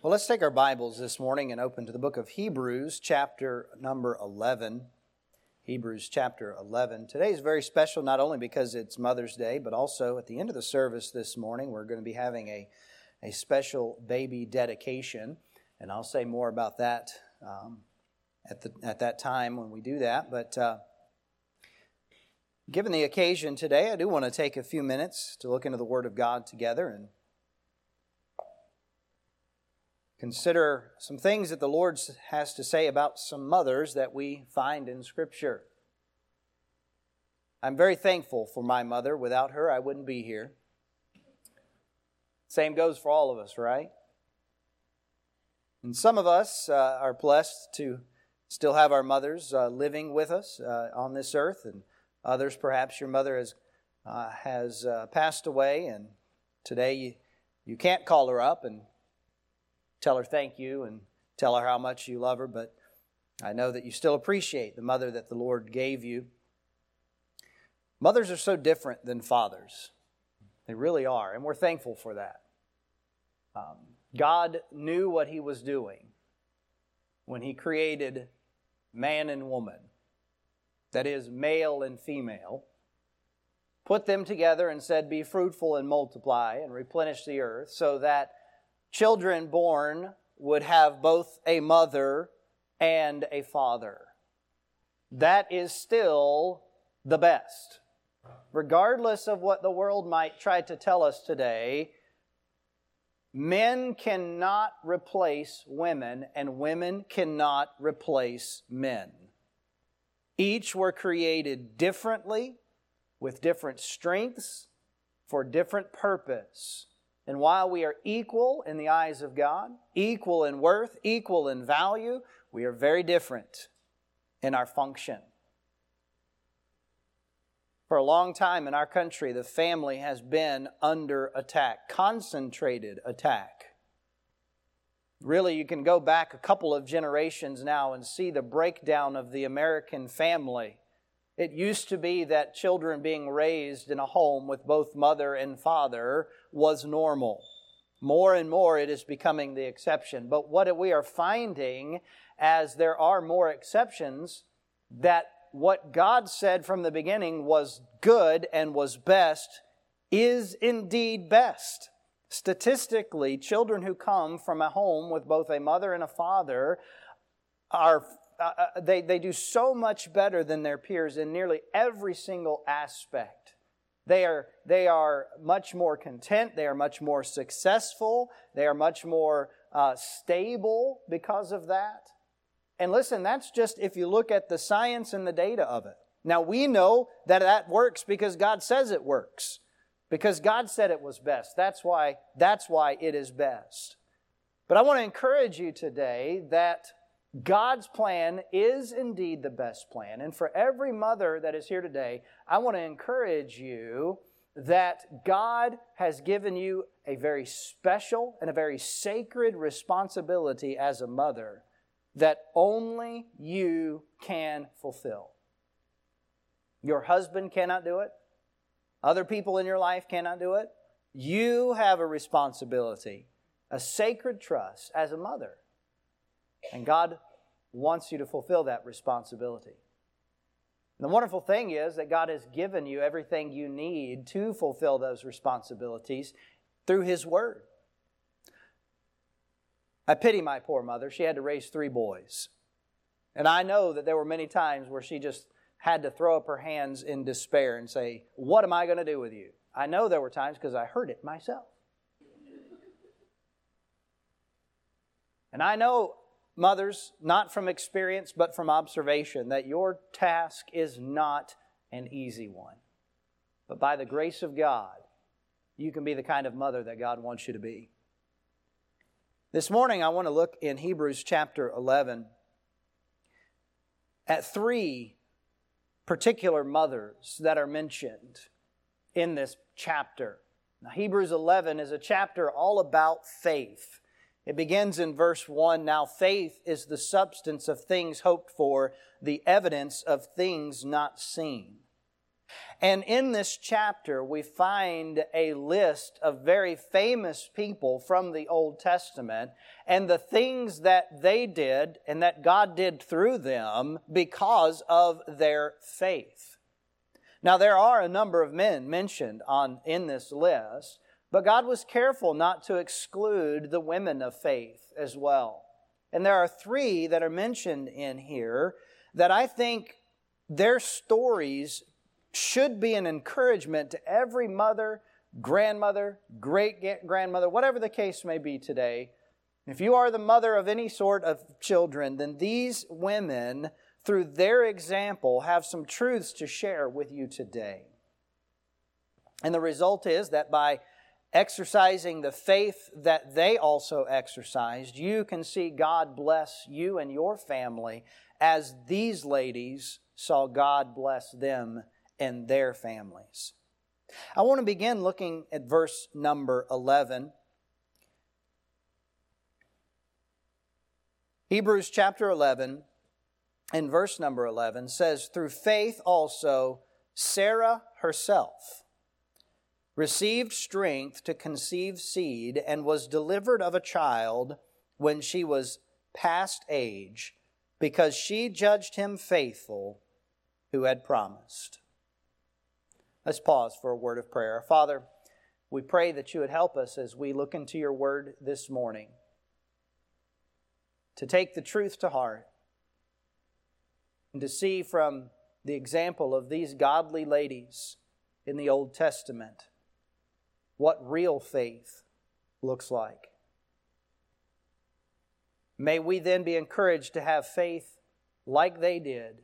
Well, let's take our Bibles this morning and open to the book of Hebrews, chapter number 11. Hebrews chapter 11. Today is very special, not only because it's Mother's Day, but also at the end of the service this morning, we're going to be having a, a special baby dedication. And I'll say more about that um, at, the, at that time when we do that. But uh, given the occasion today, I do want to take a few minutes to look into the Word of God together and consider some things that the Lord has to say about some mothers that we find in Scripture. I'm very thankful for my mother. Without her, I wouldn't be here. Same goes for all of us, right? And some of us uh, are blessed to still have our mothers uh, living with us uh, on this earth, and others, perhaps your mother has, uh, has uh, passed away, and today you, you can't call her up and tell her thank you and tell her how much you love her, but I know that you still appreciate the mother that the Lord gave you. Mothers are so different than fathers. They really are, and we're thankful for that. Um, God knew what He was doing when He created man and woman, that is, male and female, put them together and said, Be fruitful and multiply and replenish the earth, so that children born would have both a mother and a father. That is still the best. Regardless of what the world might try to tell us today, men cannot replace women, and women cannot replace men. Each were created differently, with different strengths, for different purpose. And while we are equal in the eyes of God, equal in worth, equal in value, we are very different in our function. For a long time in our country, the family has been under attack, concentrated attack. Really, you can go back a couple of generations now and see the breakdown of the American family it used to be that children being raised in a home with both mother and father was normal. More and more it is becoming the exception. But what we are finding as there are more exceptions, that what God said from the beginning was good and was best is indeed best. Statistically, children who come from a home with both a mother and a father are uh, uh, they, they do so much better than their peers in nearly every single aspect. They are, they are much more content. They are much more successful. They are much more uh, stable because of that. And listen, that's just if you look at the science and the data of it. Now, we know that that works because God says it works. Because God said it was best. That's why, that's why it is best. But I want to encourage you today that God's plan is indeed the best plan. And for every mother that is here today, I want to encourage you that God has given you a very special and a very sacred responsibility as a mother that only you can fulfill. Your husband cannot do it. Other people in your life cannot do it. You have a responsibility, a sacred trust as a mother and God wants you to fulfill that responsibility. And the wonderful thing is that God has given you everything you need to fulfill those responsibilities through His Word. I pity my poor mother. She had to raise three boys. And I know that there were many times where she just had to throw up her hands in despair and say, What am I going to do with you? I know there were times because I heard it myself. And I know mothers, not from experience, but from observation, that your task is not an easy one. But by the grace of God, you can be the kind of mother that God wants you to be. This morning, I want to look in Hebrews chapter 11 at three particular mothers that are mentioned in this chapter. Now, Hebrews 11 is a chapter all about faith. It begins in verse 1 Now faith is the substance of things hoped for, the evidence of things not seen. And in this chapter, we find a list of very famous people from the Old Testament and the things that they did and that God did through them because of their faith. Now, there are a number of men mentioned on, in this list, but God was careful not to exclude the women of faith as well. And there are three that are mentioned in here that I think their stories should be an encouragement to every mother, grandmother, great grandmother, whatever the case may be today. If you are the mother of any sort of children, then these women, through their example, have some truths to share with you today. And the result is that by exercising the faith that they also exercised, you can see God bless you and your family as these ladies saw God bless them and their families. I want to begin looking at verse number 11. Hebrews chapter 11 and verse number 11 says, Through faith also Sarah herself received strength to conceive seed and was delivered of a child when she was past age, because she judged him faithful who had promised. Let's pause for a word of prayer. Father, we pray that you would help us as we look into your word this morning to take the truth to heart and to see from the example of these godly ladies in the Old Testament what real faith looks like. May we then be encouraged to have faith like they did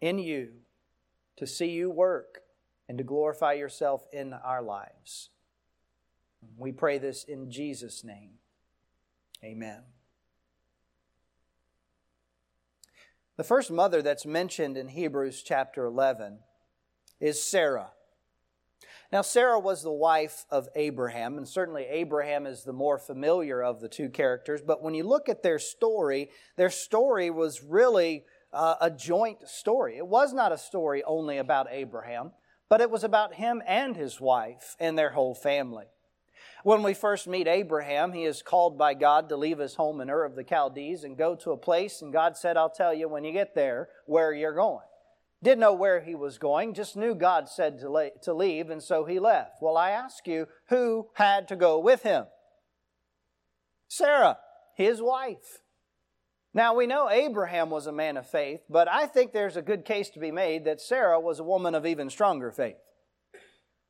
in you, to see you work and to glorify yourself in our lives. We pray this in Jesus' name. Amen. The first mother that's mentioned in Hebrews chapter 11 is Sarah. Now, Sarah was the wife of Abraham, and certainly Abraham is the more familiar of the two characters. But when you look at their story, their story was really uh, a joint story. It was not a story only about Abraham but it was about him and his wife and their whole family. When we first meet Abraham, he is called by God to leave his home in Ur of the Chaldees and go to a place, and God said, I'll tell you when you get there where you're going. Didn't know where he was going, just knew God said to, la- to leave, and so he left. Well, I ask you, who had to go with him? Sarah, his wife. Now, we know Abraham was a man of faith, but I think there's a good case to be made that Sarah was a woman of even stronger faith.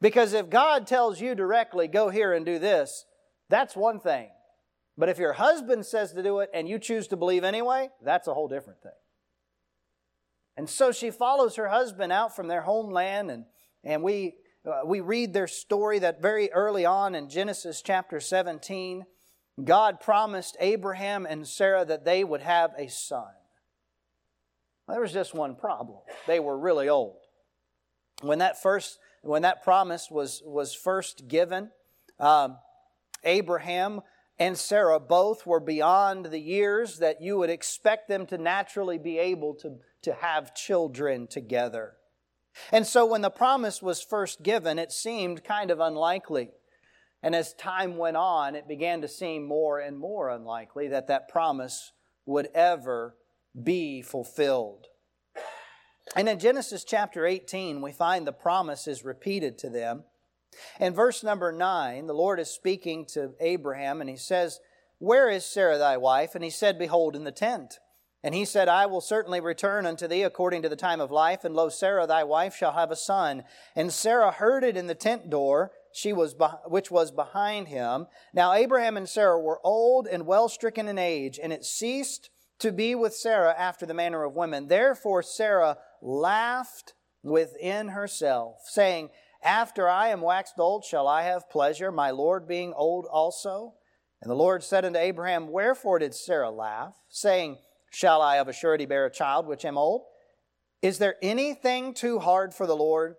Because if God tells you directly, go here and do this, that's one thing. But if your husband says to do it and you choose to believe anyway, that's a whole different thing. And so she follows her husband out from their homeland, and, and we, uh, we read their story that very early on in Genesis chapter 17. God promised Abraham and Sarah that they would have a son. Well, there was just one problem. They were really old. When that first, when that promise was, was first given, um, Abraham and Sarah both were beyond the years that you would expect them to naturally be able to, to have children together. And so when the promise was first given, it seemed kind of unlikely. And as time went on, it began to seem more and more unlikely that that promise would ever be fulfilled. And in Genesis chapter 18, we find the promise is repeated to them. In verse number 9, the Lord is speaking to Abraham, and he says, Where is Sarah thy wife? And he said, Behold, in the tent. And he said, I will certainly return unto thee according to the time of life, and lo, Sarah thy wife shall have a son. And Sarah heard it in the tent door, she was which was behind him. Now Abraham and Sarah were old and well stricken in age, and it ceased to be with Sarah after the manner of women. Therefore Sarah laughed within herself, saying, After I am waxed old, shall I have pleasure, my Lord being old also? And the Lord said unto Abraham, Wherefore did Sarah laugh, saying, Shall I of a surety bear a child which am old? Is there anything too hard for the Lord?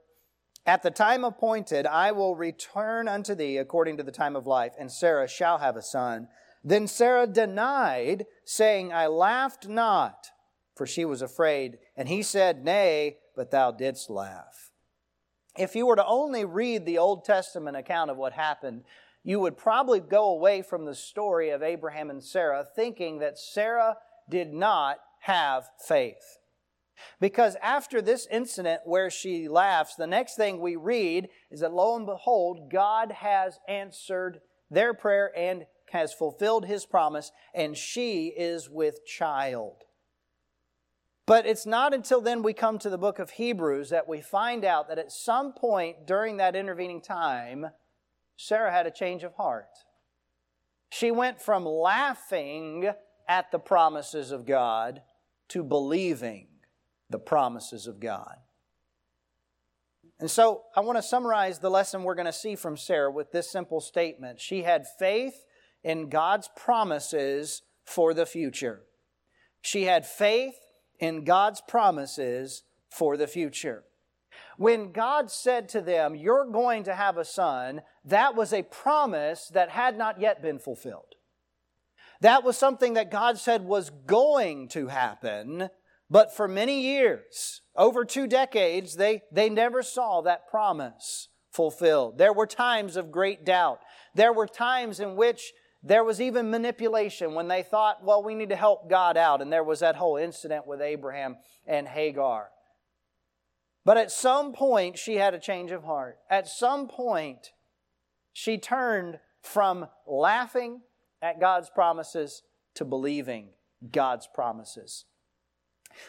At the time appointed, I will return unto thee according to the time of life, and Sarah shall have a son. Then Sarah denied, saying, I laughed not, for she was afraid. And he said, Nay, but thou didst laugh. If you were to only read the Old Testament account of what happened, you would probably go away from the story of Abraham and Sarah thinking that Sarah did not have faith. Because after this incident where she laughs, the next thing we read is that lo and behold, God has answered their prayer and has fulfilled his promise, and she is with child. But it's not until then we come to the book of Hebrews that we find out that at some point during that intervening time, Sarah had a change of heart. She went from laughing at the promises of God to believing the promises of God. And so I want to summarize the lesson we're going to see from Sarah with this simple statement. She had faith in God's promises for the future. She had faith in God's promises for the future. When God said to them, You're going to have a son, that was a promise that had not yet been fulfilled. That was something that God said was going to happen, but for many years, over two decades, they, they never saw that promise fulfilled. There were times of great doubt. There were times in which there was even manipulation when they thought, well, we need to help God out. And there was that whole incident with Abraham and Hagar. But at some point, she had a change of heart. At some point, she turned from laughing at God's promises to believing God's promises.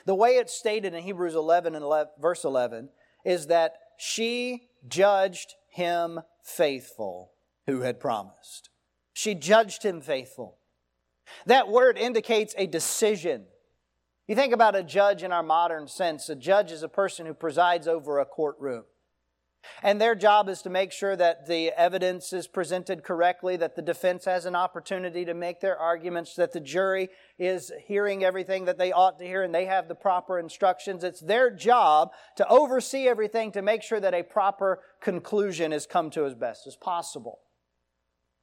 The way it's stated in Hebrews 11 and 11, verse 11 is that she judged him faithful who had promised. She judged him faithful. That word indicates a decision. You think about a judge in our modern sense. A judge is a person who presides over a courtroom. And their job is to make sure that the evidence is presented correctly, that the defense has an opportunity to make their arguments, that the jury is hearing everything that they ought to hear and they have the proper instructions. It's their job to oversee everything to make sure that a proper conclusion is come to as best as possible.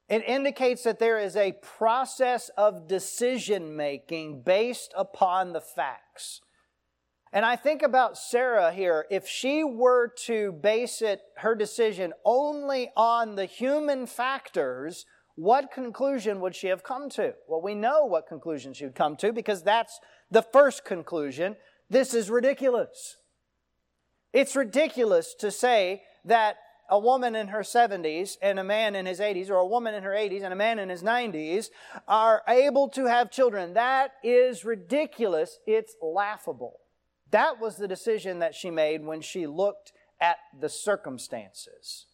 It indicates that there is a process of decision making based upon the facts. And I think about Sarah here. If she were to base it, her decision only on the human factors, what conclusion would she have come to? Well, we know what conclusion she would come to because that's the first conclusion. This is ridiculous. It's ridiculous to say that a woman in her 70s and a man in his 80s, or a woman in her 80s and a man in his 90s, are able to have children. That is ridiculous. It's laughable. That was the decision that she made when she looked at the circumstances.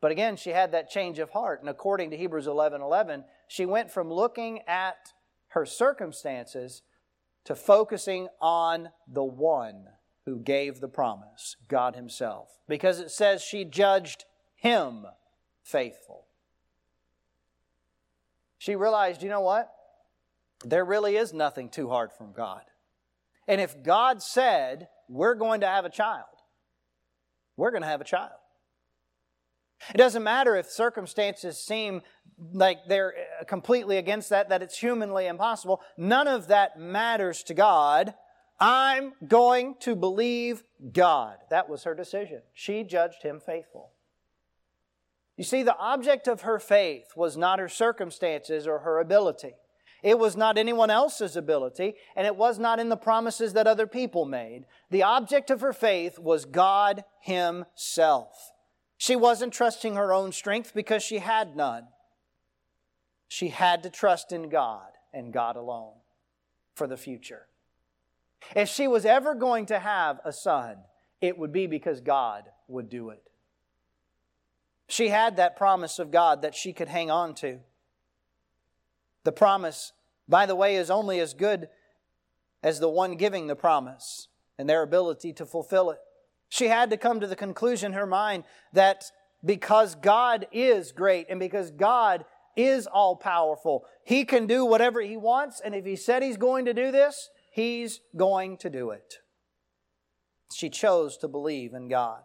But again, she had that change of heart. And according to Hebrews 11 11, she went from looking at her circumstances to focusing on the one who gave the promise, God Himself. Because it says she judged Him faithful. She realized, you know what? There really is nothing too hard from God. And if God said, we're going to have a child, we're going to have a child. It doesn't matter if circumstances seem like they're uh, completely against that, that it's humanly impossible. None of that matters to God. I'm going to believe God. That was her decision. She judged him faithful. You see, the object of her faith was not her circumstances or her ability. It was not anyone else's ability, and it was not in the promises that other people made. The object of her faith was God Himself. She wasn't trusting her own strength because she had none. She had to trust in God and God alone for the future. If she was ever going to have a son, it would be because God would do it. She had that promise of God that she could hang on to. The promise, by the way, is only as good as the one giving the promise and their ability to fulfill it. She had to come to the conclusion in her mind that because God is great and because God is all powerful, He can do whatever He wants, and if He said He's going to do this, He's going to do it. She chose to believe in God.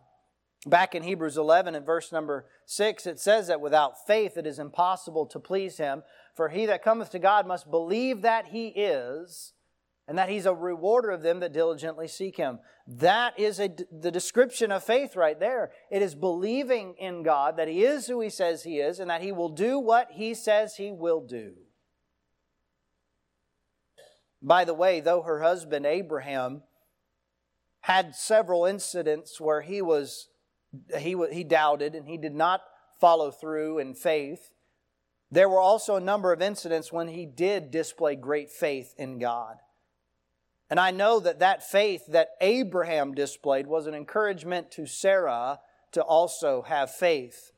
Back in Hebrews 11 and verse number 6, it says that without faith it is impossible to please Him. For he that cometh to God must believe that he is, and that he's a rewarder of them that diligently seek him. That is a, the description of faith right there. It is believing in God that he is who he says he is and that he will do what he says he will do. By the way, though her husband Abraham had several incidents where he was he, he doubted and he did not follow through in faith, there were also a number of incidents when he did display great faith in God. And I know that that faith that Abraham displayed was an encouragement to Sarah to also have faith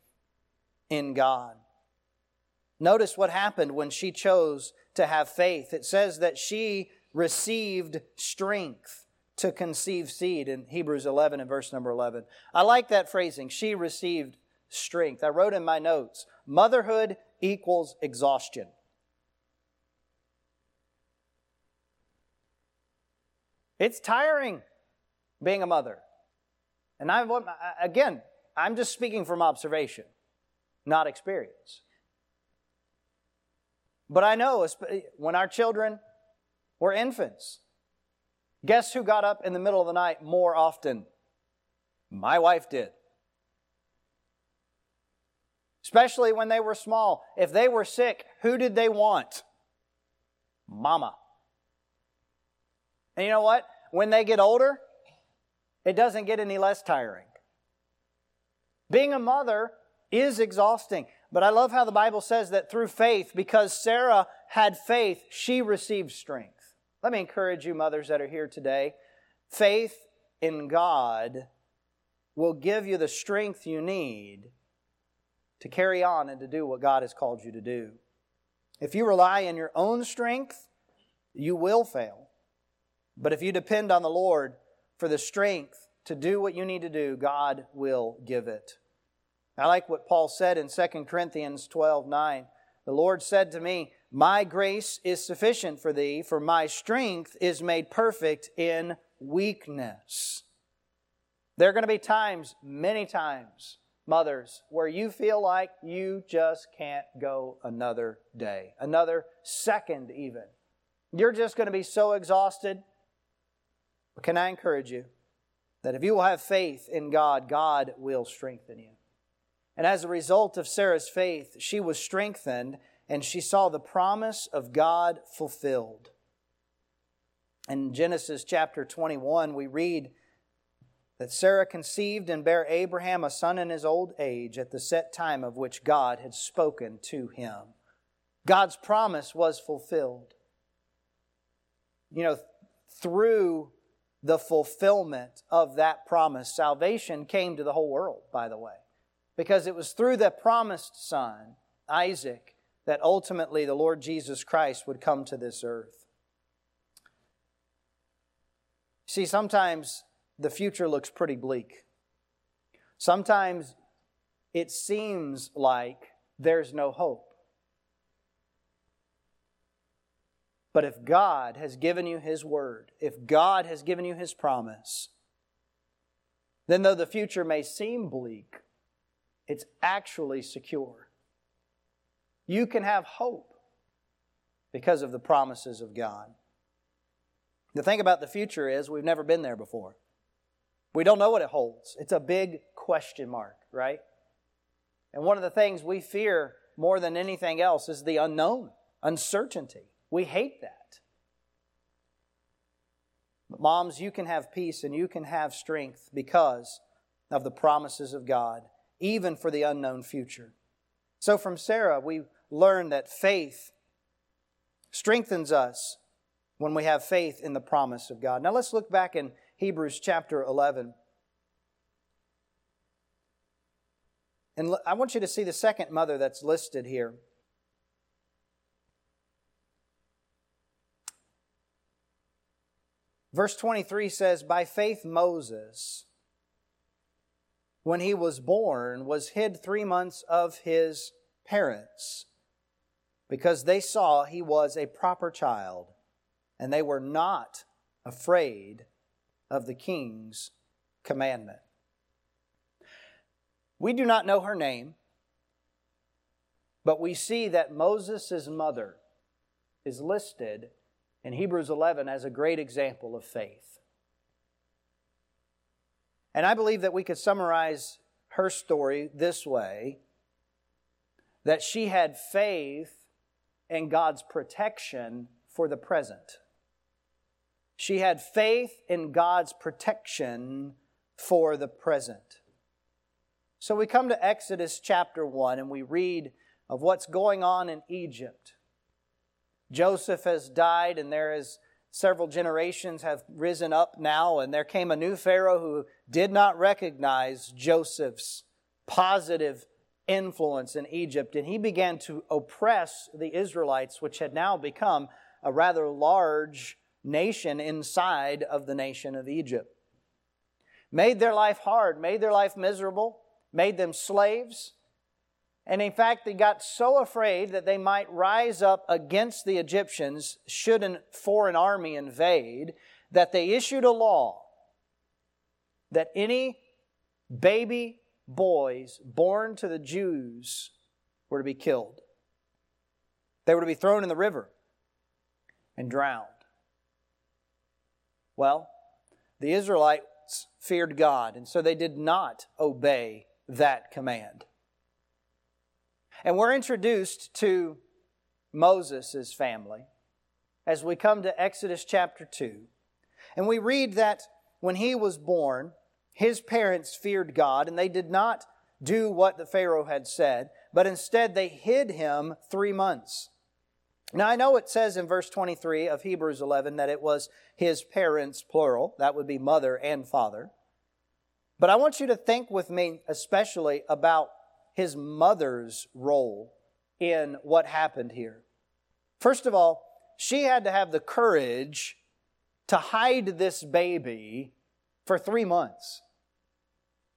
in God. Notice what happened when she chose to have faith. It says that she received strength to conceive seed in Hebrews 11 and verse number 11. I like that phrasing. She received strength. I wrote in my notes motherhood equals exhaustion. It's tiring being a mother. And I'm again, I'm just speaking from observation, not experience. But I know when our children were infants, guess who got up in the middle of the night more often? My wife did. Especially when they were small. If they were sick, who did they want? Mama. And you know what? When they get older, it doesn't get any less tiring. Being a mother is exhausting. But I love how the Bible says that through faith, because Sarah had faith, she received strength. Let me encourage you, mothers that are here today. Faith in God will give you the strength you need to carry on and to do what God has called you to do. If you rely on your own strength, you will fail. But if you depend on the Lord for the strength to do what you need to do, God will give it. I like what Paul said in 2 Corinthians 12 9. The Lord said to me, My grace is sufficient for thee, for my strength is made perfect in weakness. There are going to be times, many times, mothers, where you feel like you just can't go another day, another second even. You're just going to be so exhausted. But can I encourage you that if you will have faith in God, God will strengthen you. And as a result of Sarah's faith, she was strengthened and she saw the promise of God fulfilled. In Genesis chapter 21, we read that Sarah conceived and bare Abraham a son in his old age at the set time of which God had spoken to him. God's promise was fulfilled. You know, through the fulfillment of that promise. Salvation came to the whole world, by the way, because it was through the promised son, Isaac, that ultimately the Lord Jesus Christ would come to this earth. See, sometimes the future looks pretty bleak. Sometimes it seems like there's no hope. But if God has given you His word, if God has given you His promise, then though the future may seem bleak, it's actually secure. You can have hope because of the promises of God. The thing about the future is we've never been there before. We don't know what it holds. It's a big question mark, right? And one of the things we fear more than anything else is the unknown, uncertainty. We hate that. But moms, you can have peace and you can have strength because of the promises of God, even for the unknown future. So from Sarah, we learn that faith strengthens us when we have faith in the promise of God. Now let's look back in Hebrews chapter 11. And I want you to see the second mother that's listed here. Verse 23 says, By faith Moses, when he was born, was hid three months of his parents, because they saw he was a proper child, and they were not afraid of the king's commandment. We do not know her name, but we see that Moses' mother is listed in Hebrews 11 as a great example of faith. And I believe that we could summarize her story this way that she had faith in God's protection for the present. She had faith in God's protection for the present. So we come to Exodus chapter 1 and we read of what's going on in Egypt. Joseph has died, and there is several generations have risen up now, and there came a new Pharaoh who did not recognize Joseph's positive influence in Egypt, and he began to oppress the Israelites, which had now become a rather large nation inside of the nation of Egypt. Made their life hard, made their life miserable, made them slaves. And in fact, they got so afraid that they might rise up against the Egyptians should a foreign army invade that they issued a law that any baby boys born to the Jews were to be killed. They were to be thrown in the river and drowned. Well, the Israelites feared God, and so they did not obey that command. And we're introduced to Moses' family as we come to Exodus chapter 2. And we read that when he was born, his parents feared God and they did not do what the Pharaoh had said, but instead they hid him three months. Now I know it says in verse 23 of Hebrews 11 that it was his parents, plural. That would be mother and father. But I want you to think with me especially about his mother's role in what happened here. First of all, she had to have the courage to hide this baby for three months.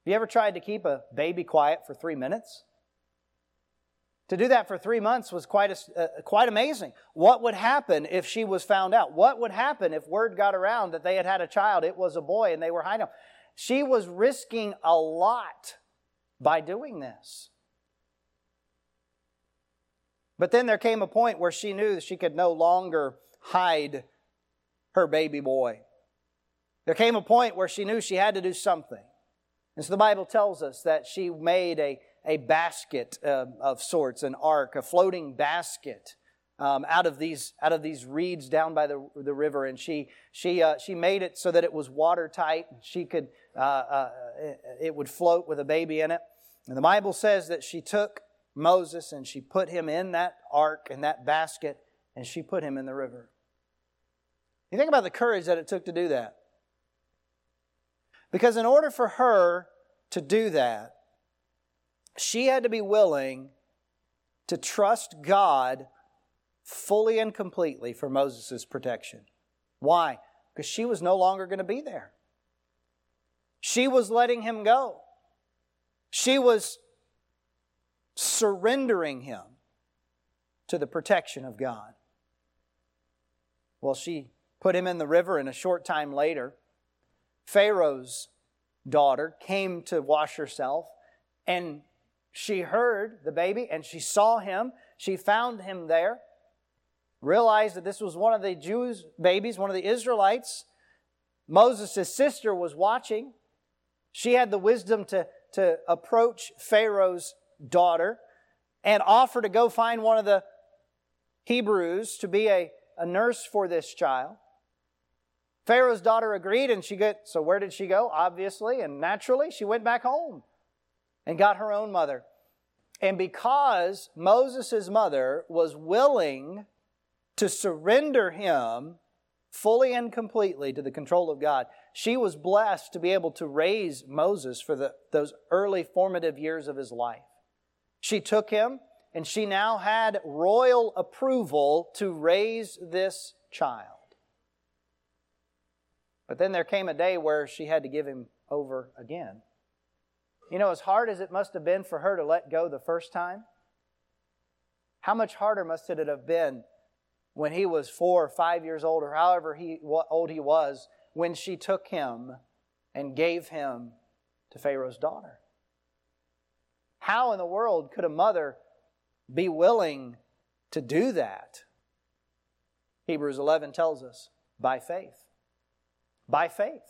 Have you ever tried to keep a baby quiet for three minutes? To do that for three months was quite, a, uh, quite amazing. What would happen if she was found out? What would happen if word got around that they had had a child, it was a boy, and they were hiding? him. She was risking a lot by doing this. But then there came a point where she knew she could no longer hide her baby boy. There came a point where she knew she had to do something. And so the Bible tells us that she made a, a basket uh, of sorts, an ark, a floating basket. Um, out of these out of these reeds down by the, the river, and she she uh, she made it so that it was watertight. She could uh, uh, it would float with a baby in it. And the Bible says that she took Moses and she put him in that ark, in that basket, and she put him in the river. You think about the courage that it took to do that. Because in order for her to do that, she had to be willing to trust God fully and completely for Moses' protection. Why? Because she was no longer going to be there. She was letting him go. She was surrendering him to the protection of God. Well, she put him in the river, and a short time later, Pharaoh's daughter came to wash herself, and she heard the baby and she saw him. She found him there, realized that this was one of the Jews' babies, one of the Israelites. Moses' sister was watching. She had the wisdom to, to approach Pharaoh's daughter and offer to go find one of the Hebrews to be a, a nurse for this child. Pharaoh's daughter agreed, and she got, so where did she go? Obviously and naturally, she went back home and got her own mother. And because Moses' mother was willing to surrender him fully and completely to the control of God, she was blessed to be able to raise Moses for the, those early formative years of his life. She took him, and she now had royal approval to raise this child. But then there came a day where she had to give him over again. You know, as hard as it must have been for her to let go the first time, how much harder must it have been when he was four or five years old, or however he, old he was, when she took him and gave him to Pharaoh's daughter? How in the world could a mother be willing to do that? Hebrews 11 tells us by faith. By faith.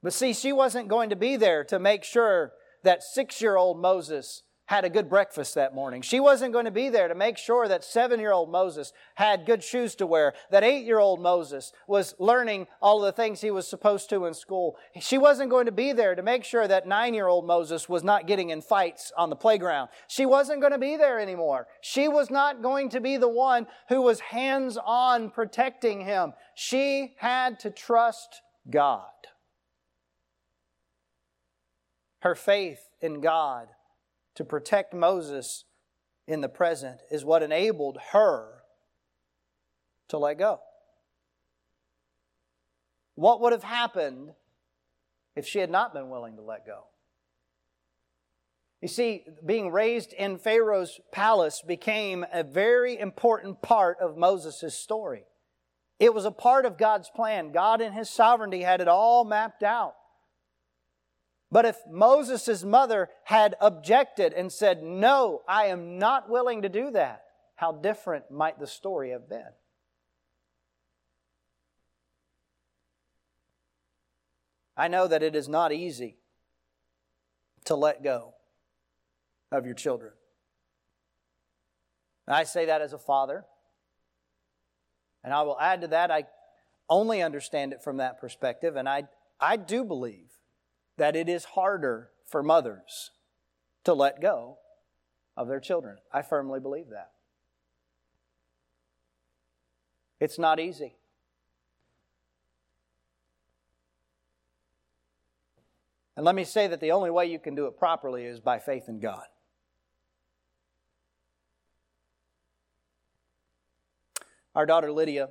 But see, she wasn't going to be there to make sure that six year old Moses had a good breakfast that morning. She wasn't going to be there to make sure that seven year old Moses had good shoes to wear, that eight year old Moses was learning all the things he was supposed to in school. She wasn't going to be there to make sure that nine year old Moses was not getting in fights on the playground. She wasn't going to be there anymore. She was not going to be the one who was hands on protecting him. She had to trust God. Her faith in God to protect Moses in the present is what enabled her to let go. What would have happened if she had not been willing to let go? You see, being raised in Pharaoh's palace became a very important part of Moses' story. It was a part of God's plan. God, in His sovereignty, had it all mapped out. But if Moses' mother had objected and said, No, I am not willing to do that, how different might the story have been? I know that it is not easy to let go of your children. I say that as a father. And I will add to that, I only understand it from that perspective. And I, I do believe that it is harder for mothers to let go of their children. I firmly believe that. It's not easy. And let me say that the only way you can do it properly is by faith in God. Our daughter Lydia,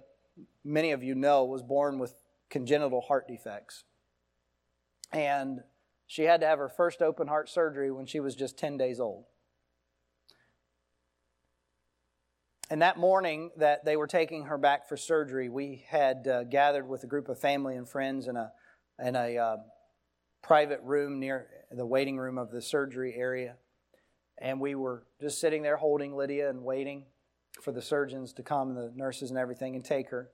many of you know, was born with congenital heart defects. And she had to have her first open heart surgery when she was just 10 days old. And that morning that they were taking her back for surgery, we had uh, gathered with a group of family and friends in a, in a uh, private room near the waiting room of the surgery area. And we were just sitting there holding Lydia and waiting for the surgeons to come, the nurses and everything, and take her.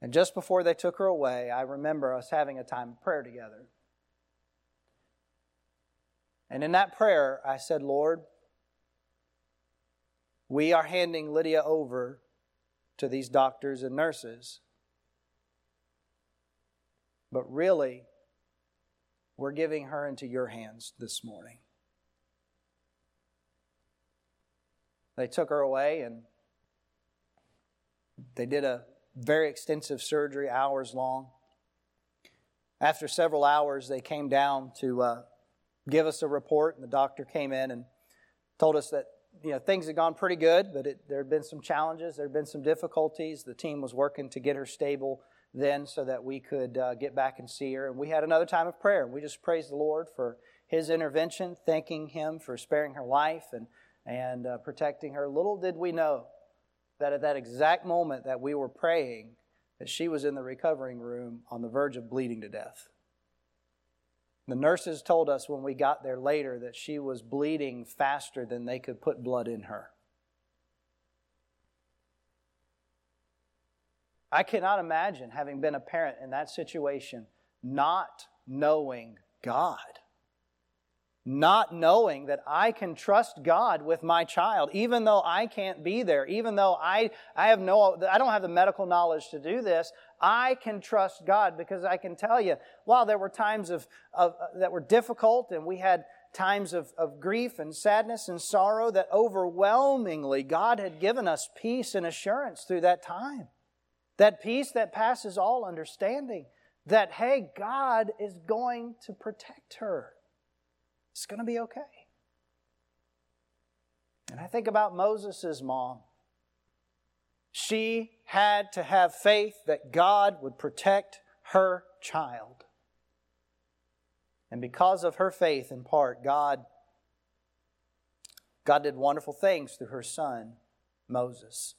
And just before they took her away, I remember us having a time of prayer together. And in that prayer, I said, Lord, we are handing Lydia over to these doctors and nurses. But really, we're giving her into your hands this morning. They took her away and they did a very extensive surgery, hours long. After several hours, they came down to uh, give us a report, and the doctor came in and told us that you know things had gone pretty good, but it, there had been some challenges, there had been some difficulties. The team was working to get her stable then, so that we could uh, get back and see her. And we had another time of prayer. We just praised the Lord for His intervention, thanking Him for sparing her life and and uh, protecting her. Little did we know that at that exact moment that we were praying, that she was in the recovering room on the verge of bleeding to death. The nurses told us when we got there later that she was bleeding faster than they could put blood in her. I cannot imagine having been a parent in that situation not knowing God not knowing that I can trust God with my child, even though I can't be there, even though I, I have no, I don't have the medical knowledge to do this, I can trust God because I can tell you, while there were times of, of that were difficult and we had times of, of grief and sadness and sorrow, that overwhelmingly God had given us peace and assurance through that time. That peace that passes all understanding. That, hey, God is going to protect her. It's going to be okay. And I think about Moses' mom. She had to have faith that God would protect her child. And because of her faith, in part, God, God did wonderful things through her son, Moses.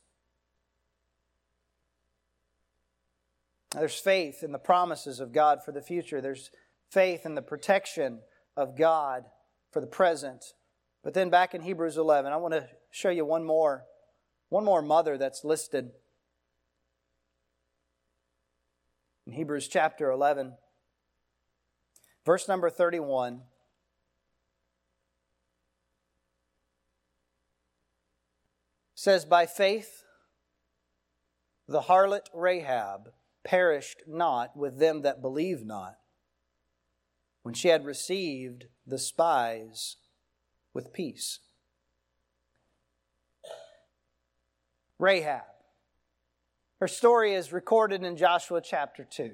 There's faith in the promises of God for the future. There's faith in the protection of God for the present. But then back in Hebrews 11, I want to show you one more One more mother that's listed in Hebrews chapter 11, verse number 31. says, By faith, the harlot Rahab perished not with them that believed not, when she had received the spies with peace. Rahab. Her story is recorded in Joshua chapter 2.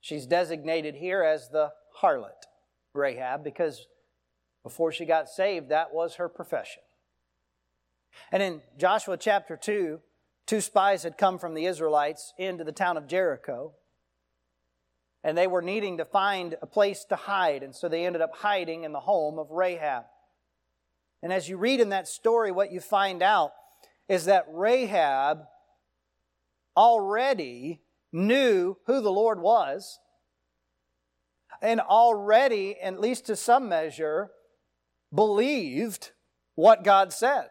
She's designated here as the harlot, Rahab, because before she got saved, that was her profession. And in Joshua chapter 2, two spies had come from the Israelites into the town of Jericho. And they were needing to find a place to hide. And so they ended up hiding in the home of Rahab. And as you read in that story, what you find out is that Rahab already knew who the Lord was and already, at least to some measure, believed what God said.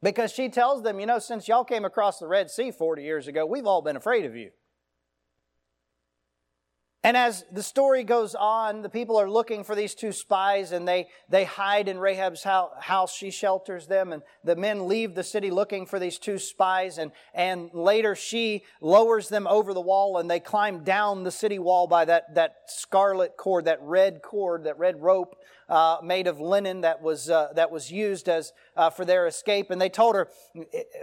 Because she tells them, you know, since y'all came across the Red Sea 40 years ago, we've all been afraid of you. And as the story goes on, the people are looking for these two spies and they, they hide in Rahab's house. She shelters them and the men leave the city looking for these two spies and, and later she lowers them over the wall and they climb down the city wall by that, that scarlet cord, that red cord, that red rope uh, made of linen that was, uh, that was used as, uh, for their escape. And they told her,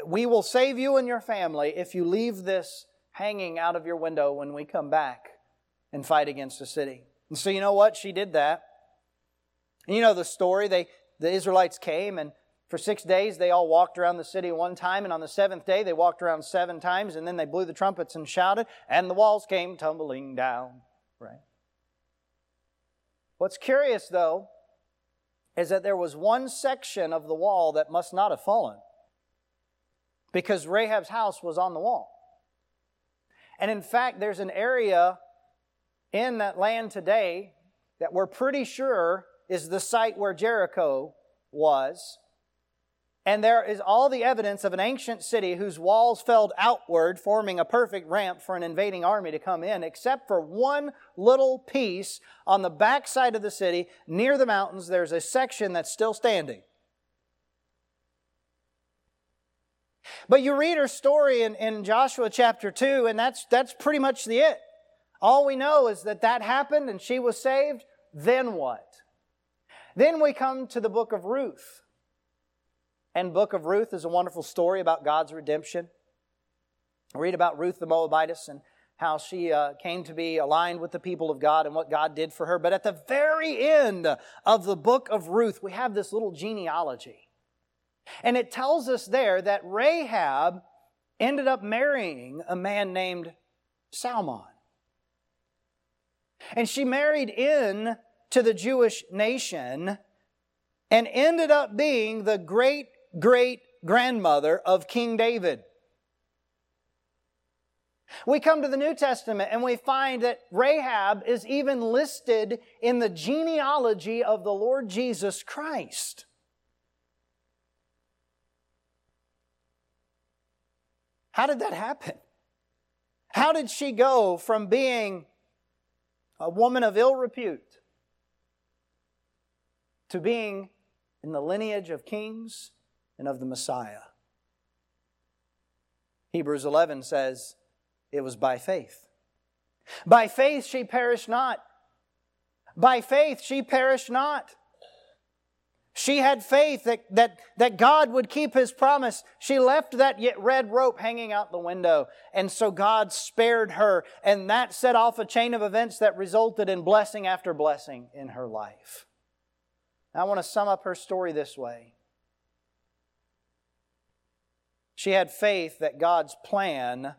we will save you and your family if you leave this hanging out of your window when we come back and fight against the city. And so you know what? She did that. And you know the story. They, the Israelites came and for six days they all walked around the city one time, and on the seventh day they walked around seven times, and then they blew the trumpets and shouted, and the walls came tumbling down. Right? What's curious though is that there was one section of the wall that must not have fallen because Rahab's house was on the wall. And in fact, there's an area in that land today that we're pretty sure is the site where Jericho was. And there is all the evidence of an ancient city whose walls fell outward, forming a perfect ramp for an invading army to come in, except for one little piece on the backside of the city near the mountains. There's a section that's still standing. But you read her story in, in Joshua chapter 2, and that's, that's pretty much the it. All we know is that that happened and she was saved. Then what? Then we come to the book of Ruth. And book of Ruth is a wonderful story about God's redemption. read about Ruth the Moabitess and how she uh, came to be aligned with the people of God and what God did for her. But at the very end of the book of Ruth, we have this little genealogy. And it tells us there that Rahab ended up marrying a man named Salmon. And she married in to the Jewish nation and ended up being the great great grandmother of King David. We come to the New Testament and we find that Rahab is even listed in the genealogy of the Lord Jesus Christ. How did that happen? How did she go from being a woman of ill repute, to being in the lineage of kings and of the Messiah. Hebrews 11 says it was by faith. By faith she perished not. By faith she perished not. She had faith that, that, that God would keep his promise. She left that red rope hanging out the window. And so God spared her. And that set off a chain of events that resulted in blessing after blessing in her life. I want to sum up her story this way. She had faith that God's plan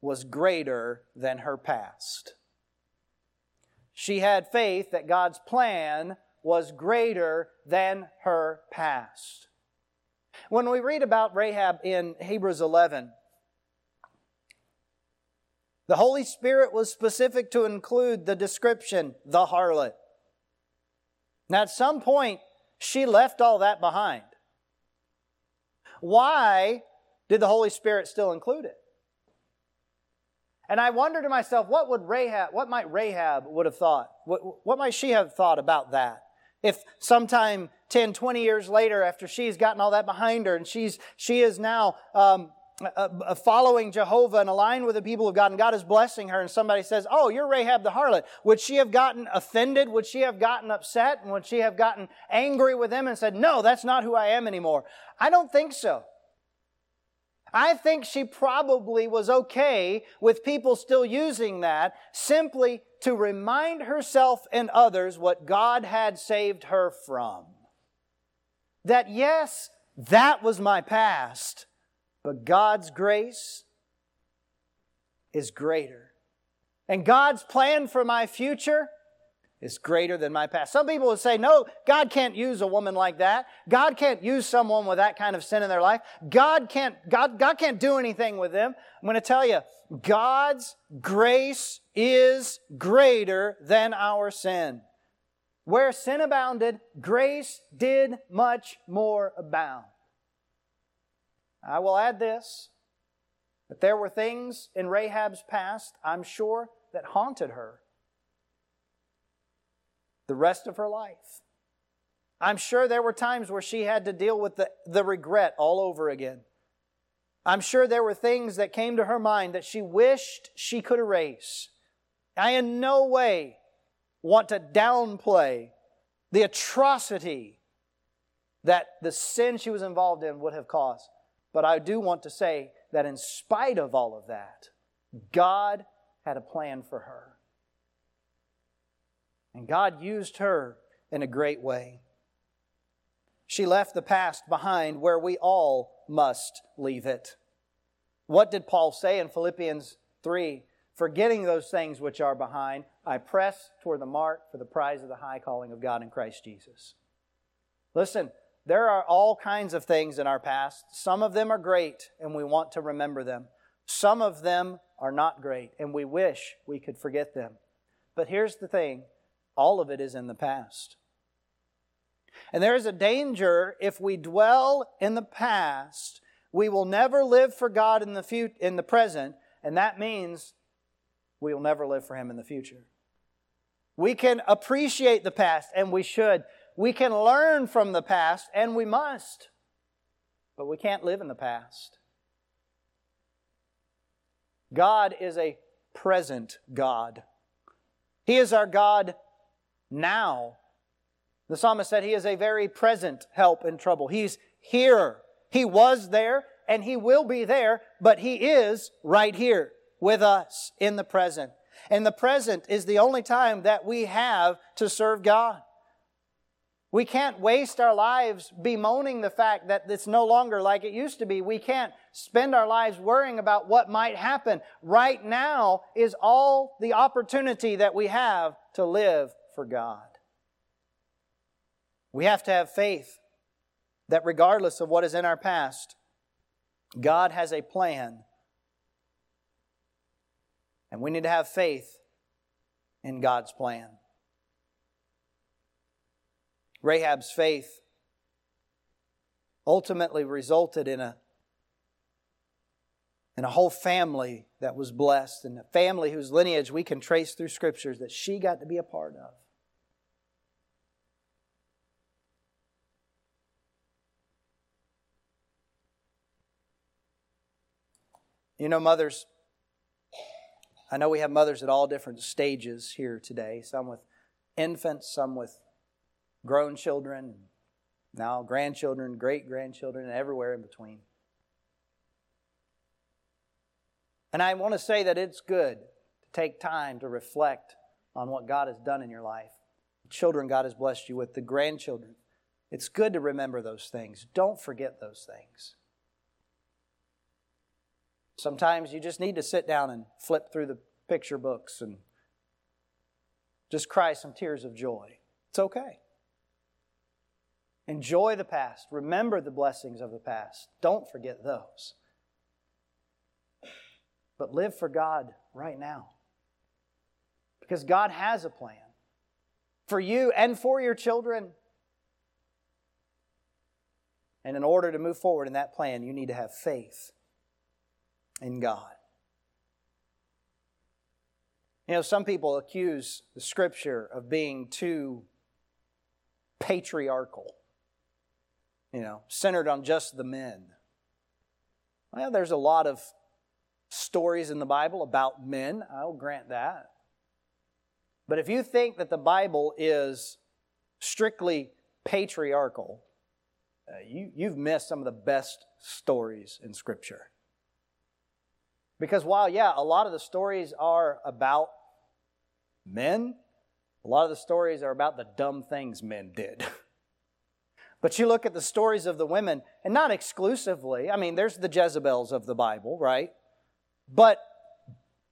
was greater than her past. She had faith that God's plan was greater than her past. When we read about Rahab in Hebrews 11, the Holy Spirit was specific to include the description, the harlot. Now, at some point, she left all that behind. Why did the Holy Spirit still include it? And I wonder to myself, what would Rahab, what might Rahab would have thought? What, what might she have thought about that? If sometime 10, 20 years later, after she's gotten all that behind her and she's, she is now um, uh, following Jehovah and aligned with the people of God, and God is blessing her, and somebody says, Oh, you're Rahab the harlot, would she have gotten offended? Would she have gotten upset? And would she have gotten angry with them and said, No, that's not who I am anymore? I don't think so. I think she probably was okay with people still using that simply to remind herself and others what God had saved her from. That yes, that was my past, but God's grace is greater. And God's plan for my future is greater than my past. Some people would say, no, God can't use a woman like that. God can't use someone with that kind of sin in their life. God can't, God, God can't do anything with them. I'm going to tell you, God's grace is greater than our sin. Where sin abounded, grace did much more abound. I will add this that there were things in Rahab's past, I'm sure, that haunted her the rest of her life. I'm sure there were times where she had to deal with the, the regret all over again. I'm sure there were things that came to her mind that she wished she could erase. I in no way want to downplay the atrocity that the sin she was involved in would have caused. But I do want to say that in spite of all of that, God had a plan for her. And God used her in a great way. She left the past behind where we all must leave it. What did Paul say in Philippians 3? Forgetting those things which are behind, I press toward the mark for the prize of the high calling of God in Christ Jesus. Listen, there are all kinds of things in our past. Some of them are great, and we want to remember them. Some of them are not great, and we wish we could forget them. But here's the thing all of it is in the past. And there is a danger if we dwell in the past, we will never live for God in the, fut- in the present, and that means we will never live for Him in the future. We can appreciate the past, and we should, we can learn from the past, and we must, but we can't live in the past. God is a present God. He is our God now. The psalmist said he is a very present help in trouble. He's here. He was there and he will be there, but he is right here with us in the present. And the present is the only time that we have to serve God. We can't waste our lives bemoaning the fact that it's no longer like it used to be. We can't spend our lives worrying about what might happen. Right now is all the opportunity that we have to live for God. We have to have faith that regardless of what is in our past, God has a plan. And we need to have faith in God's plan. Rahab's faith ultimately resulted in a, in a whole family that was blessed, and a family whose lineage we can trace through scriptures that she got to be a part of. You know, mothers, I know we have mothers at all different stages here today, some with infants, some with grown children, now grandchildren, great grandchildren, and everywhere in between. And I want to say that it's good to take time to reflect on what God has done in your life. Children God has blessed you with, the grandchildren. It's good to remember those things. Don't forget those things. Sometimes you just need to sit down and flip through the picture books and just cry some tears of joy. It's okay. Enjoy the past. Remember the blessings of the past. Don't forget those. But live for God right now. Because God has a plan for you and for your children. And in order to move forward in that plan, you need to have faith in God. You know, some people accuse the scripture of being too patriarchal, you know, centered on just the men. Well, there's a lot of stories in the Bible about men, I'll grant that. But if you think that the Bible is strictly patriarchal, uh, you, you've missed some of the best stories in Scripture. Because while, yeah, a lot of the stories are about men, a lot of the stories are about the dumb things men did. but you look at the stories of the women, and not exclusively, I mean, there's the Jezebels of the Bible, right? But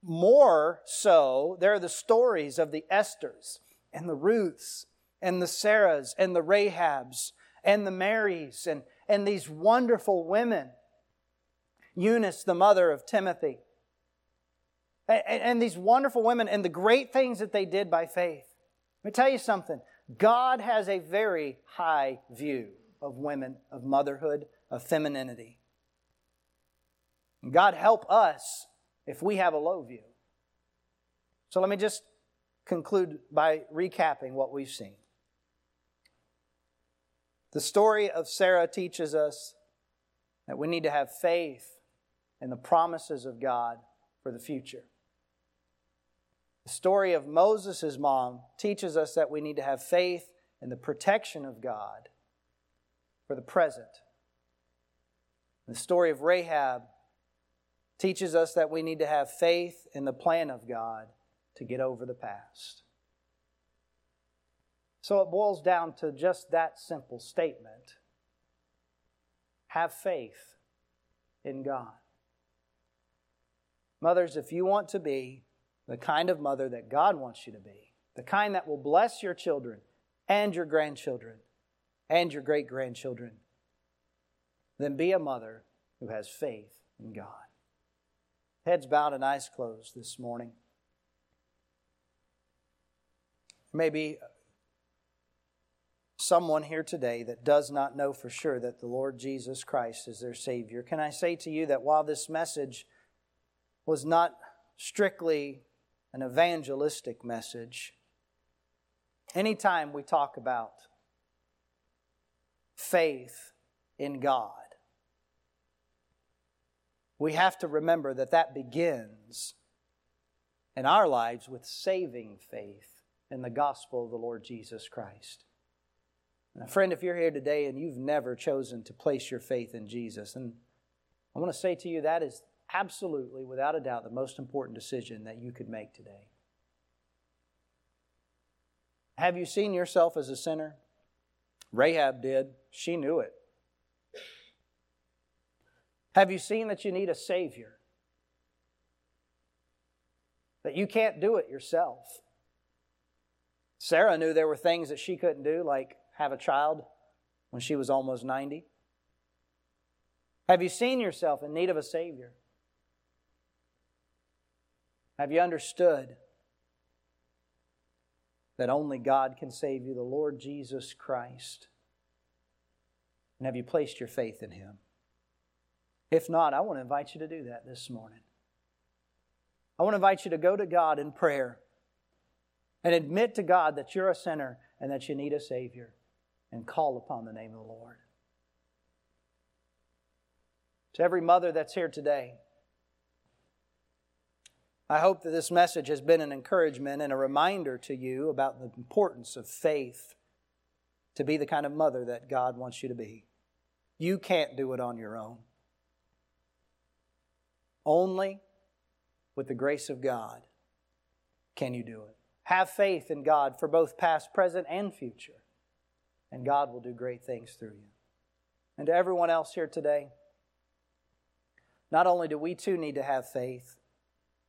more so, there are the stories of the Esthers and the Ruths and the Sarahs and the Rahabs and the Marys and, and these wonderful women. Eunice, the mother of Timothy. And, and these wonderful women and the great things that they did by faith. Let me tell you something. God has a very high view of women, of motherhood, of femininity. God help us if we have a low view. So let me just conclude by recapping what we've seen. The story of Sarah teaches us that we need to have faith in the promises of God for the future. The story of Moses' mom teaches us that we need to have faith in the protection of God for the present. The story of Rahab teaches us that we need to have faith in the plan of God to get over the past. So it boils down to just that simple statement have faith in God. Mothers, if you want to be the kind of mother that God wants you to be, the kind that will bless your children and your grandchildren and your great grandchildren, then be a mother who has faith in God. Heads bowed and eyes closed this morning. Maybe someone here today that does not know for sure that the Lord Jesus Christ is their Savior. Can I say to you that while this message was not strictly an evangelistic message, anytime we talk about faith in God, we have to remember that that begins in our lives with saving faith in the gospel of the Lord Jesus Christ. And friend, if you're here today and you've never chosen to place your faith in Jesus, and I want to say to you that is absolutely, without a doubt, the most important decision that you could make today. Have you seen yourself as a sinner? Rahab did. She knew it. Have you seen that you need a Savior? That you can't do it yourself. Sarah knew there were things that she couldn't do, like have a child when she was almost 90. Have you seen yourself in need of a Savior? Have you understood that only God can save you, the Lord Jesus Christ? And have you placed your faith in Him? If not, I want to invite you to do that this morning. I want to invite you to go to God in prayer and admit to God that you're a sinner and that you need a Savior and call upon the name of the Lord. To every mother that's here today, I hope that this message has been an encouragement and a reminder to you about the importance of faith to be the kind of mother that God wants you to be. You can't do it on your own. Only with the grace of God can you do it. Have faith in God for both past, present, and future, and God will do great things through you. And to everyone else here today, not only do we too need to have faith,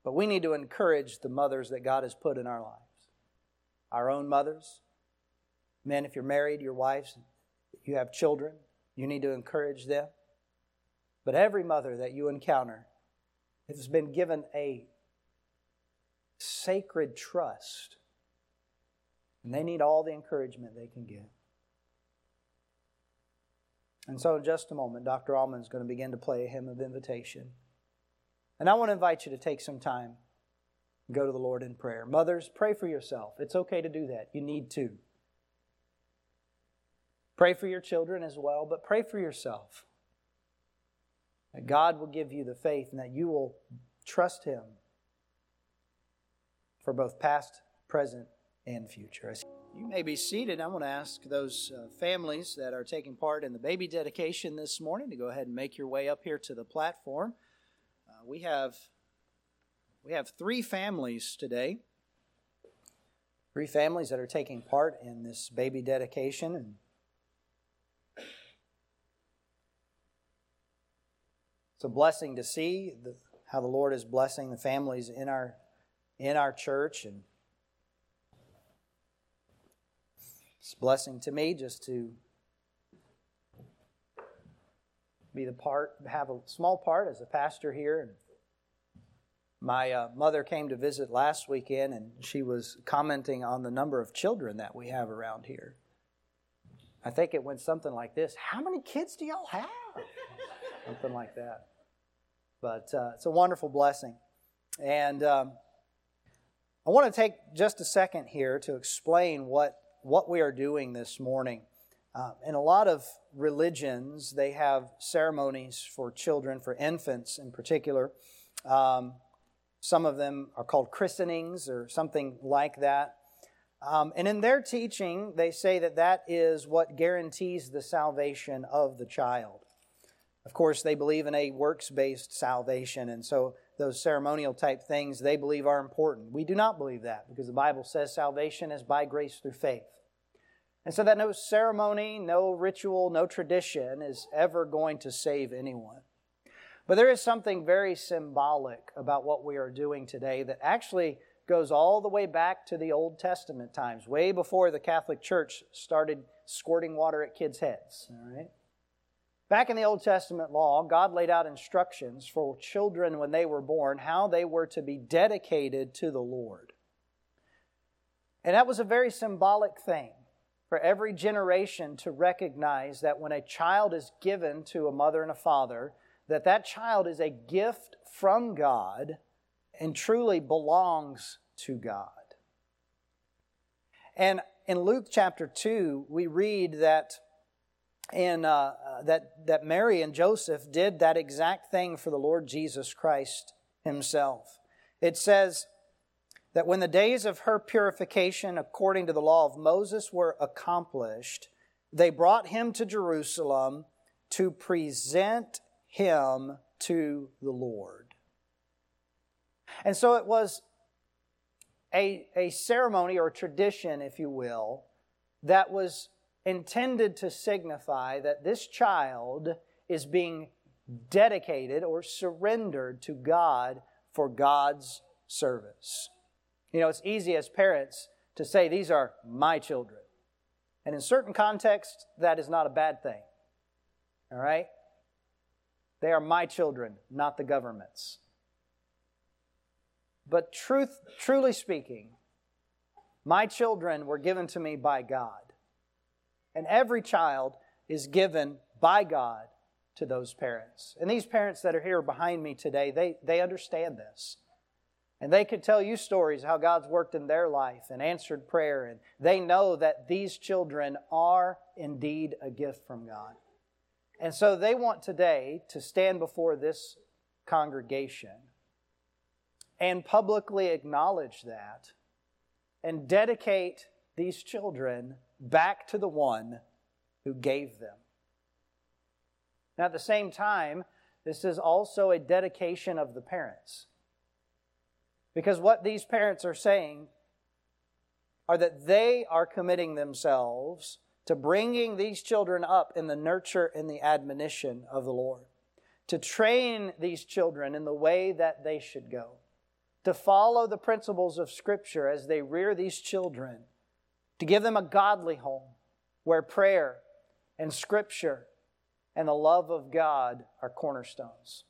but we need to encourage the mothers that God has put in our lives. Our own mothers. Men, if you're married, your wives, you have children, you need to encourage them. But every mother that you encounter, has been given a sacred trust. And they need all the encouragement they can get. And so, in just a moment, Dr. Allman is going to begin to play a hymn of invitation. And I want to invite you to take some time and go to the Lord in prayer. Mothers, pray for yourself. It's okay to do that. You need to. Pray for your children as well, but pray for yourself. That God will give you the faith and that you will trust Him for both past, present, and future. You may be seated. I want to ask those uh, families that are taking part in the baby dedication this morning to go ahead and make your way up here to the platform. Uh, we have we have three families today. Three families that are taking part in this baby dedication and it's a blessing to see the, how the Lord is blessing the families in our in our church and It's a blessing to me just to be the part, have a small part as a pastor here. And my uh, mother came to visit last weekend, and she was commenting on the number of children that we have around here. I think it went something like this: "How many kids do y'all have?" something like that. But uh, it's a wonderful blessing, and um, I want to take just a second here to explain what what we are doing this morning. Uh, in a lot of religions, they have ceremonies for children, for infants in particular. Um, some of them are called christenings or something like that. Um, and in their teaching, they say that that is what guarantees the salvation of the child. Of course, they believe in a works based salvation, and so those ceremonial type things they believe are important. We do not believe that because the Bible says salvation is by grace through faith. And so that no ceremony, no ritual, no tradition is ever going to save anyone. But there is something very symbolic about what we are doing today that actually goes all the way back to the Old Testament times, way before the Catholic Church started squirting water at kids' heads. All right? Back in the Old Testament law, God laid out instructions for children when they were born, how they were to be dedicated to the Lord. And that was a very symbolic thing for every generation to recognize that when a child is given to a mother and a father, that that child is a gift from God and truly belongs to God. And in Luke chapter 2, we read that in, uh, that, that Mary and Joseph did that exact thing for the Lord Jesus Christ himself. It says, that when the days of her purification according to the law of Moses were accomplished, they brought him to Jerusalem to present him to the Lord. And so it was a, a ceremony or tradition, if you will, that was intended to signify that this child is being dedicated or surrendered to God for God's service. You know, it's easy as parents to say, These are my children. And in certain contexts, that is not a bad thing. All right? They are my children, not the government's. But truth, truly speaking, my children were given to me by God. And every child is given by God to those parents. And these parents that are here behind me today, they, they understand this. And they could tell you stories how God's worked in their life and answered prayer. And they know that these children are indeed a gift from God. And so they want today to stand before this congregation and publicly acknowledge that and dedicate these children back to the one who gave them. Now, at the same time, this is also a dedication of the parents. Because what these parents are saying are that they are committing themselves to bringing these children up in the nurture and the admonition of the Lord, to train these children in the way that they should go, to follow the principles of Scripture as they rear these children, to give them a godly home where prayer and Scripture and the love of God are cornerstones.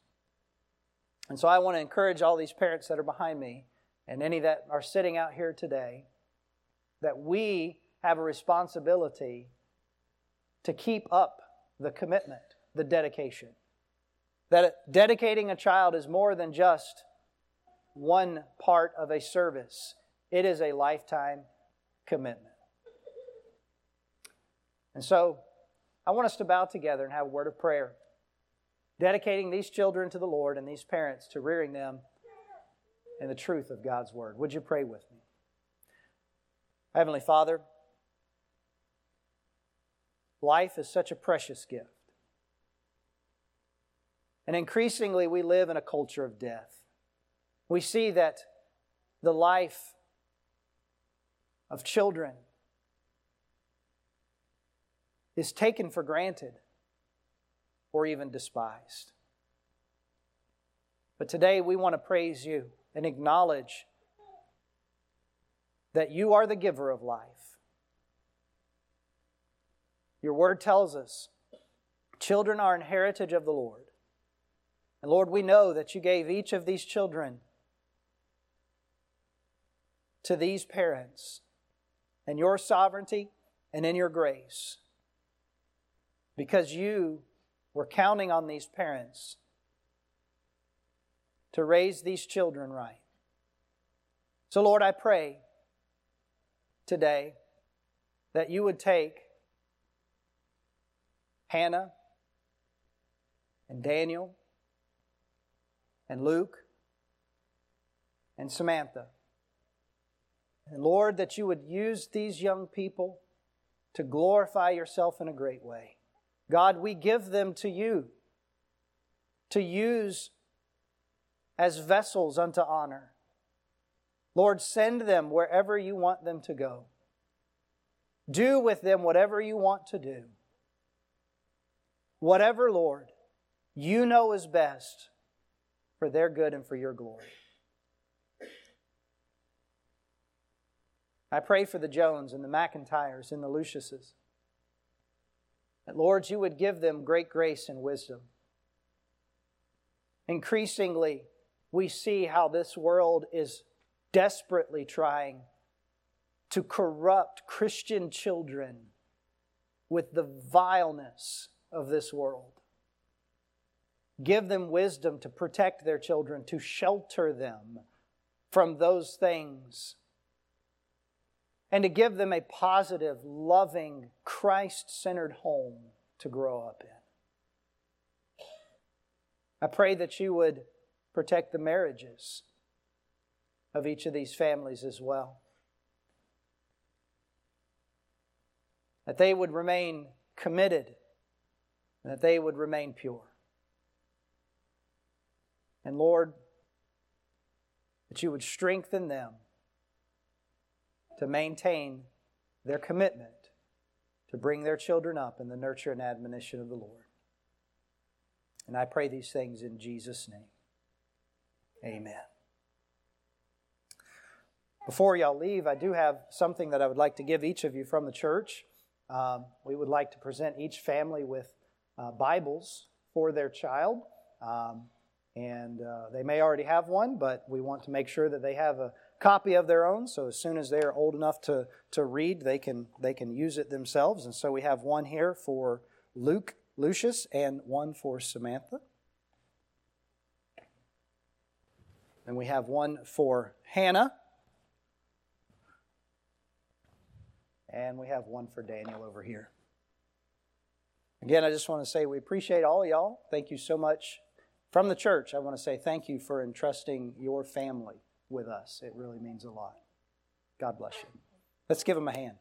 And so I want to encourage all these parents that are behind me and any that are sitting out here today that we have a responsibility to keep up the commitment, the dedication. That dedicating a child is more than just one part of a service, it is a lifetime commitment. And so, I want us to bow together and have a word of prayer, dedicating these children to the Lord and these parents to rearing them in the truth of God's Word. Would you pray with me? Heavenly Father, life is such a precious gift. And increasingly, we live in a culture of death. We see that the life of children is taken for granted or even despised. But today we want to praise you and acknowledge that you are the giver of life. Your word tells us children are an heritage of the Lord. And Lord, we know that you gave each of these children to these parents in your sovereignty and in your grace because you were counting on these parents to raise these children right. So, Lord, I pray today that you would take Hannah and Daniel and Luke and Samantha. And Lord, that you would use these young people to glorify yourself in a great way. God, we give them to you to use as vessels unto honor. Lord, send them wherever you want them to go. Do with them whatever you want to do. Whatever, Lord, you know is best for their good and for your glory. I pray for the Jones and the McIntyres and the Luciuses. That, Lord, you would give them great grace and wisdom. Increasingly, we see how this world is desperately trying to corrupt Christian children with the vileness of this world. Give them wisdom to protect their children, to shelter them from those things, and to give them a positive, loving, Christ centered home to grow up in. I pray that you would protect the marriages of each of these families as well. That they would remain committed, and that they would remain pure. And Lord, that you would strengthen them to maintain their commitment to bring their children up in the nurture and admonition of the Lord. And I pray these things in Jesus' name. Amen. Before y'all leave, I do have something that I would like to give each of you from the church. Um, we would like to present each family with uh, Bibles for their child. Um, and uh, they may already have one, but we want to make sure that they have a copy of their own. So as soon as they are old enough to, to read, they can, they can use it themselves. And so we have one here for Luke, Lucius, and one for Samantha. And we have one for Hannah. And we have one for Daniel over here. Again, I just want to say we appreciate all y'all. Thank you so much. From the church, I want to say thank you for entrusting your family with us. It really means a lot. God bless you. Let's give them a hand.